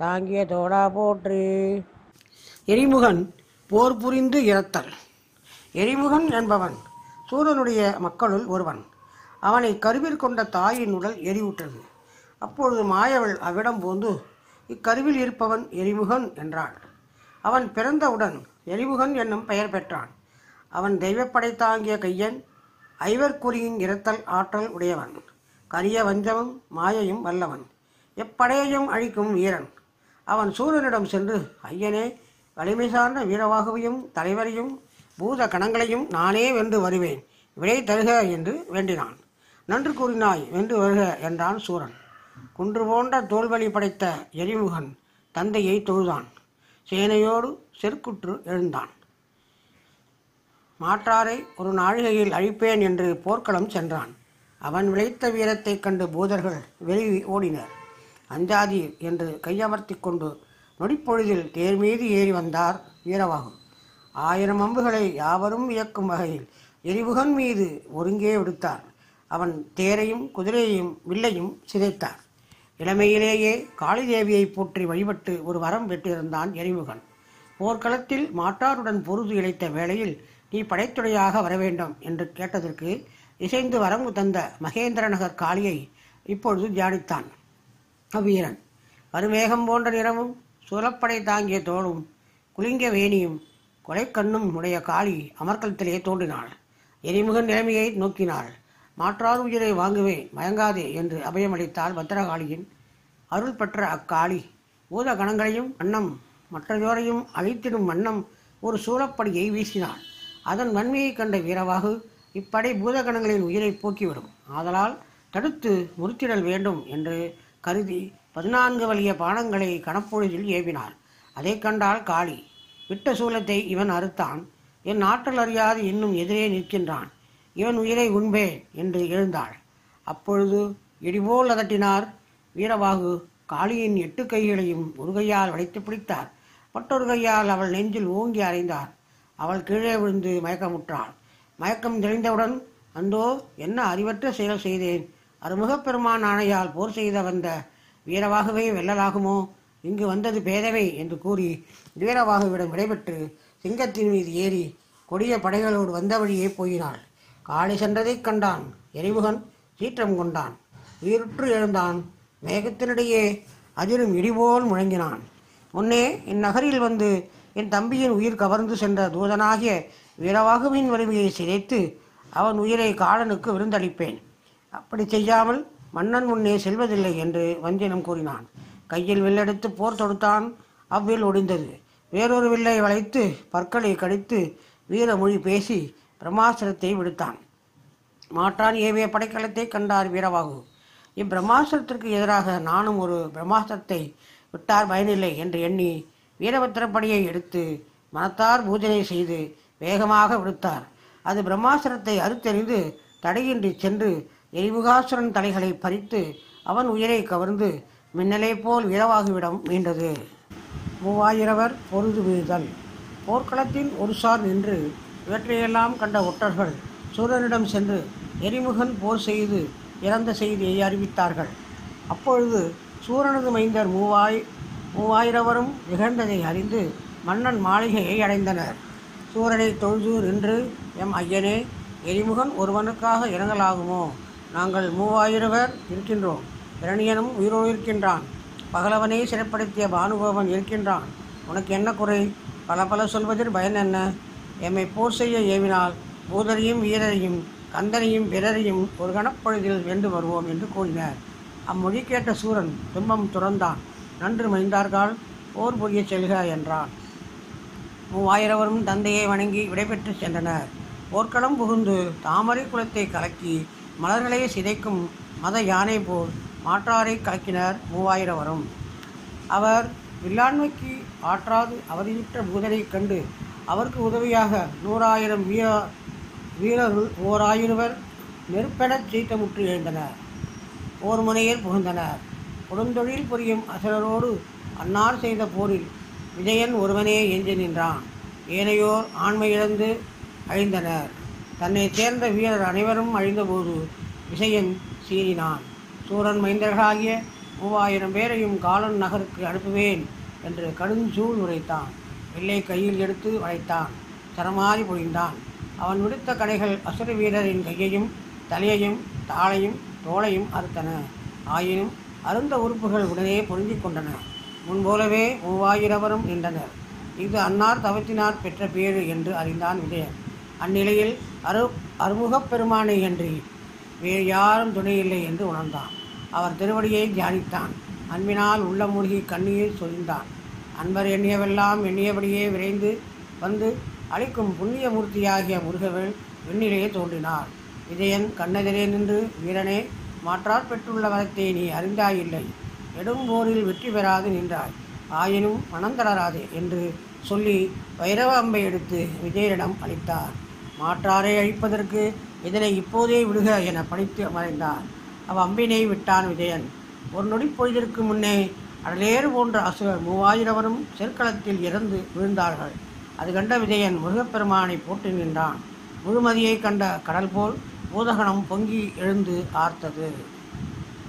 தாங்கிய தோடா போற்றி. எரிமுகன் போர் புரிந்து இறத்தல். எரிமுகன் என்பவன் சூரனுடைய மக்களுள் ஒருவன். அவனை கருவில் கொண்ட தாயின் உடல் எரிவுற்றது. அப்பொழுது மாயவள் அவ்விடம் போந்து இக்கருவில் இருப்பவன் எரிமுகன் என்றாள். அவன் பிறந்தவுடன் எரிமுகன் என்னும் பெயர் பெற்றான். அவன் தெய்வப்படை தாங்கிய கையன் ஐவர்குறியின் இறத்தல் ஆற்றல் உடையவன். கரிய வஞ்சமும் மாயையும் வல்லவன். எப்படையையும் அழிக்கும் வீரன். அவன் சூரனிடம் சென்று ஐயனே வலிமை சார்ந்த வீரவாகுவையும் தலைவரையும் பூத கணங்களையும் நானே வென்று வருவேன். விடை தருக என்று வேண்டினான். நன்று கூறினாய் வென்று வருக என்றான் சூரன். குன்று போன்ற தோல்வழி படைத்த எரிமுகன் தந்தையை தொழுதான். சேனையோடு செருக்குற்று எழுந்தான். மாற்றாரை ஒரு நாழிகையில் அழிப்பேன் என்று போர்க்களம் சென்றான். அவன் விளைத்த வீரத்தைக் கண்டு பூதர்கள் வெளியே ஓடினர். அஞ்சாதீர் என்று கையமர்த்தி கொண்டு நொடிப்பொழுதில் தேர் மீது ஏறி வந்தார் வீரவாகும். ஆயிரம் அம்புகளை யாவரும் இயக்கும் வகையில் எரிவுகன் மீது ஒருங்கே விடுத்தார். அவன் தேரையும் குதிரையையும் வில்லையும் சிதைத்தார். இளமையிலேயே காளிதேவியை போற்றி வழிபட்டு ஒரு வரம் பெற்றிருந்தான் எரிமுகன் போர்க்களத்தில் மாட்டாருடன் பொருது இழைத்த வேளையில் நீ படைத்துறையாக வர வேண்டும் என்று கேட்டதற்கு இசைந்து வரங்கு தந்த மகேந்திரநகர் காளியை இப்பொழுது தியானித்தான். அவ்வீரன் கருமேகம் போன்ற நிறமும் சுரப்படை தாங்கிய தோளும் குலிங்க வேணியும் கொலைக்கண்ணும் உடைய காளி அமர்க்கலத்திலே தோன்றினாள். எரிமுக நிலைமையை நோக்கினாள். மாற்றார் உயிரை வாங்குவேன் மயங்காதே என்று அபயமளித்தாள் பத்திரகாளியின் அருள் பெற்ற அக்காளி. ஊத கணங்களையும் வண்ணம் மற்றயோரையும் அழித்திடும் வண்ணம் ஒரு சூழப்படியை வீசினாள். அதன் வன்மையைக் கண்ட வீரவாகு இப்படை பூதகணங்களின் உயிரை போக்கிவிடும். ஆதலால் தடுத்து முறித்திடல் வேண்டும் என்று கருதி பதினான்கு வலிய பானங்களை கணப்பொழுதில் ஏவினார். அதை கண்டால் காளி விட்ட சூலத்தை இவன் அறுத்தான். என் ஆற்றல் அறியாது இன்னும் எதிரே நிற்கின்றான். இவன் உயிரை உண்பேன் என்று எழுந்தாள். அப்பொழுது இடிபோல் அதட்டினார். வீரவாகு காளியின் எட்டு கைகளையும் ஒரு கையால் வளைத்து பிடித்தார். மற்றொரு கையால் அவள் நெஞ்சில் ஓங்கி அறைந்தார் அவள் கீழே விழுந்து மயக்கமுற்றாள். மயக்கம் தெளிந்தவுடன் அந்தோ என்ன அறிவற்ற செயல் செய்தேன்? அருமுகப்பெருமான் ஆணையால் போர் செய்த வந்த வீரவாகவே வெல்லலாகுமோ இங்கு வந்தது பேதவை என்று கூறி வீரவாகுவிடம் விடைபெற்று சிங்கத்தின் மீது ஏறி கொடிய படைகளோடு வந்த வழியே போயினாள். காளி சென்றதைக் கண்டான். எரிமுகன் சீற்றம் கொண்டான். உயிருற்று எழுந்தான். மேகத்தினிடையே அதிரும் இடிபோல் முழங்கினான். முன்னே இந்நகரில் வந்து என் தம்பியின் உயிர் கவர்ந்து சென்ற தூதனாகிய வீரவாகுவின் வலிமையை சிதைத்து அவன் உயிரை காலனுக்கு விருந்தளிப்பேன். அப்படி செய்யாமல் மன்னன் முன்னே செல்வதில்லை என்று வஞ்சினம் கூறினான். கையில் வில்லெடுத்து போர் தொடுத்தான். அவ்வில் ஒடிந்தது. வேறொரு வில்லை வளைத்து பற்களை கடித்து வீரமொழி பேசி பிரம்மாஸ்திரத்தை விடுத்தான். மாற்றான் ஏவிய படைக்கலத்தை கண்டார் வீரவாகு. இப்பிரம்மாஸ்திரத்திற்கு எதிராக நானும் ஒரு பிரம்மாஸ்திரத்தை விட்டார் பயனில்லை என்று எண்ணி வீரபத்திரப்படியை எடுத்து மனத்தார் பூஜனை செய்து வேகமாக விடுத்தார். அது பிரம்மாஸ்திரத்தை அறுத்தெறிந்து தடையின்றி சென்று எரிமுகாசுரன் தலைகளை பறித்து அவன் உயிரை கவர்ந்து மின்னலை போல் இரவாகிவிடம் மீண்டது. மூவாயிரவர் பொருது வீழ்தல். போர்க்களத்தின் ஒரு சார் நின்று இவற்றையெல்லாம் கண்ட ஒற்றர்கள் சூரனிடம் சென்று எரிமுகன் போர் செய்து இறந்த செய்தியை அறிவித்தார்கள். அப்பொழுது சூரனது மைந்தர் மூவாய் மூவாயிரவரும் நிகழ்ந்ததை அறிந்து மன்னன் மாளிகையை அடைந்தனர். சூரனை தொழுது நின்று எம் ஐயனே எரிமுகன் ஒருவனுக்காக இறங்கலாகுமோ? நாங்கள் மூவாயிரவர் இருக்கின்றோம். இரணியனும் உயிரோடு இருக்கின்றான். பகலவனை சிறைப்படுத்திய பானுகோபன் இருக்கின்றான். உனக்கு என்ன குறை? பல பல சொல்வதில் பயன் என்ன? எம்மை போர் செய்ய ஏவினால் பூதரையும் வீரரையும் கந்தனையும் பிறரையும் ஒரு கணப்பொழுதில் வென்று வருவோம் என்று கூறினார். அம்மொழி கேட்ட சூரன் துன்பம் துறந்தான். நன்று மைந்தார்கள் போர் புரிய செல்க என்றான். மூவாயிரவரும் தந்தையை வணங்கி விடைபெற்று சென்றனர். போர்க்களம் புகுந்து தாமரை குலத்தை கலக்கி மலர்களை சிதைக்கும் மத யானை போல் மாற்றாரை கலக்கினர் மூவாயிரவரும். அவர் வில்லாண்மைக்கு ஆற்றாது அவதியுற்ற பூதனைக் கண்டு அவருக்கு உதவியாக நூறாயிரம் வீர வீரர்கள் ஓராயிரவர் நெருப்பெனச் சீட்டமுற்று எழுந்தனர். ஓர் முனையில் புகுந்தனர். கொடுந்தொழில் புரியும் அசுரரோடு அன்னார் செய்த போரில் விஜயன் ஒருவனே எஞ்சி நின்றான். ஏனையோர் ஆண்மை இழந்து அழிந்தனர். தன்னை சேர்ந்த வீரர் அனைவரும் அழிந்தபோது விஜயன் சீறினான். சூரன் மைந்தர்களாகிய மூவாயிரம் பேரையும் காலன் நகருக்கு அனுப்புவேன் என்று கடுஞ்சூள் உரைத்தான். வெள்ளை கையில் எடுத்து வளைத்தான். தரமாறி பொழிந்தான். அவன் விடுத்த கடைகள் அசுர வீரரின் கையையும் தலையையும் தாளையும் தோளையும் அறுத்தன. ஆயினும் அருந்த உறுப்புகள் உடனே பொருந்திக் கொண்டன. முன்போலவே மூவாயிரவரும் நின்றனர். இது அன்னார் தவத்தினார் பெற்ற பேறு என்று அறிந்தான் விஜயன். அந்நிலையில் அரு அறுமுகப் பெருமானை அன்றி வேறு யாரும் துணையில்லை என்று உணர்ந்தான். அவர் திருவடியை தியானித்தான். அன்பினால் உள்ள மூழ்கி கண்ணீர் சொரிந்தான். அன்பர் எண்ணியவெல்லாம் எண்ணியபடியே விரைந்து வந்து அளிக்கும் புண்ணிய மூர்த்தியாகிய முருகவேல் தோன்றினார். விஜயன் கண்ணெதிரே நின்று வீரனே மாற்றார் பெற்றுள்ள வரத்தை நீ அறிந்தாயில்லை. நெடும்போரில் வெற்றி பெறாது நின்றாய். ஆயினும் மனம் தளராதே என்று சொல்லி வைரவ அம்பை எடுத்து விஜயனிடம் அளித்தார். மாற்றாரை அழிப்பதற்கு இதனை இப்போதே விடுக என பணித்து மறைந்தான் அவ் அம்பினை விட்டான் விஜயன். ஒரு நொடி பொழுதிற்கு முன்னே அடலேறு போன்ற அசுரர் மூவாயிரவரும் செற்களத்தில் இறந்து விழுந்தார்கள். அது கண்ட விஜயன் முருகப்பெருமானை போட்டு நின்றான். முழுமதியை கண்ட கடல் போல் பூதகணம் பொங்கி எழுந்து ஆர்த்தது.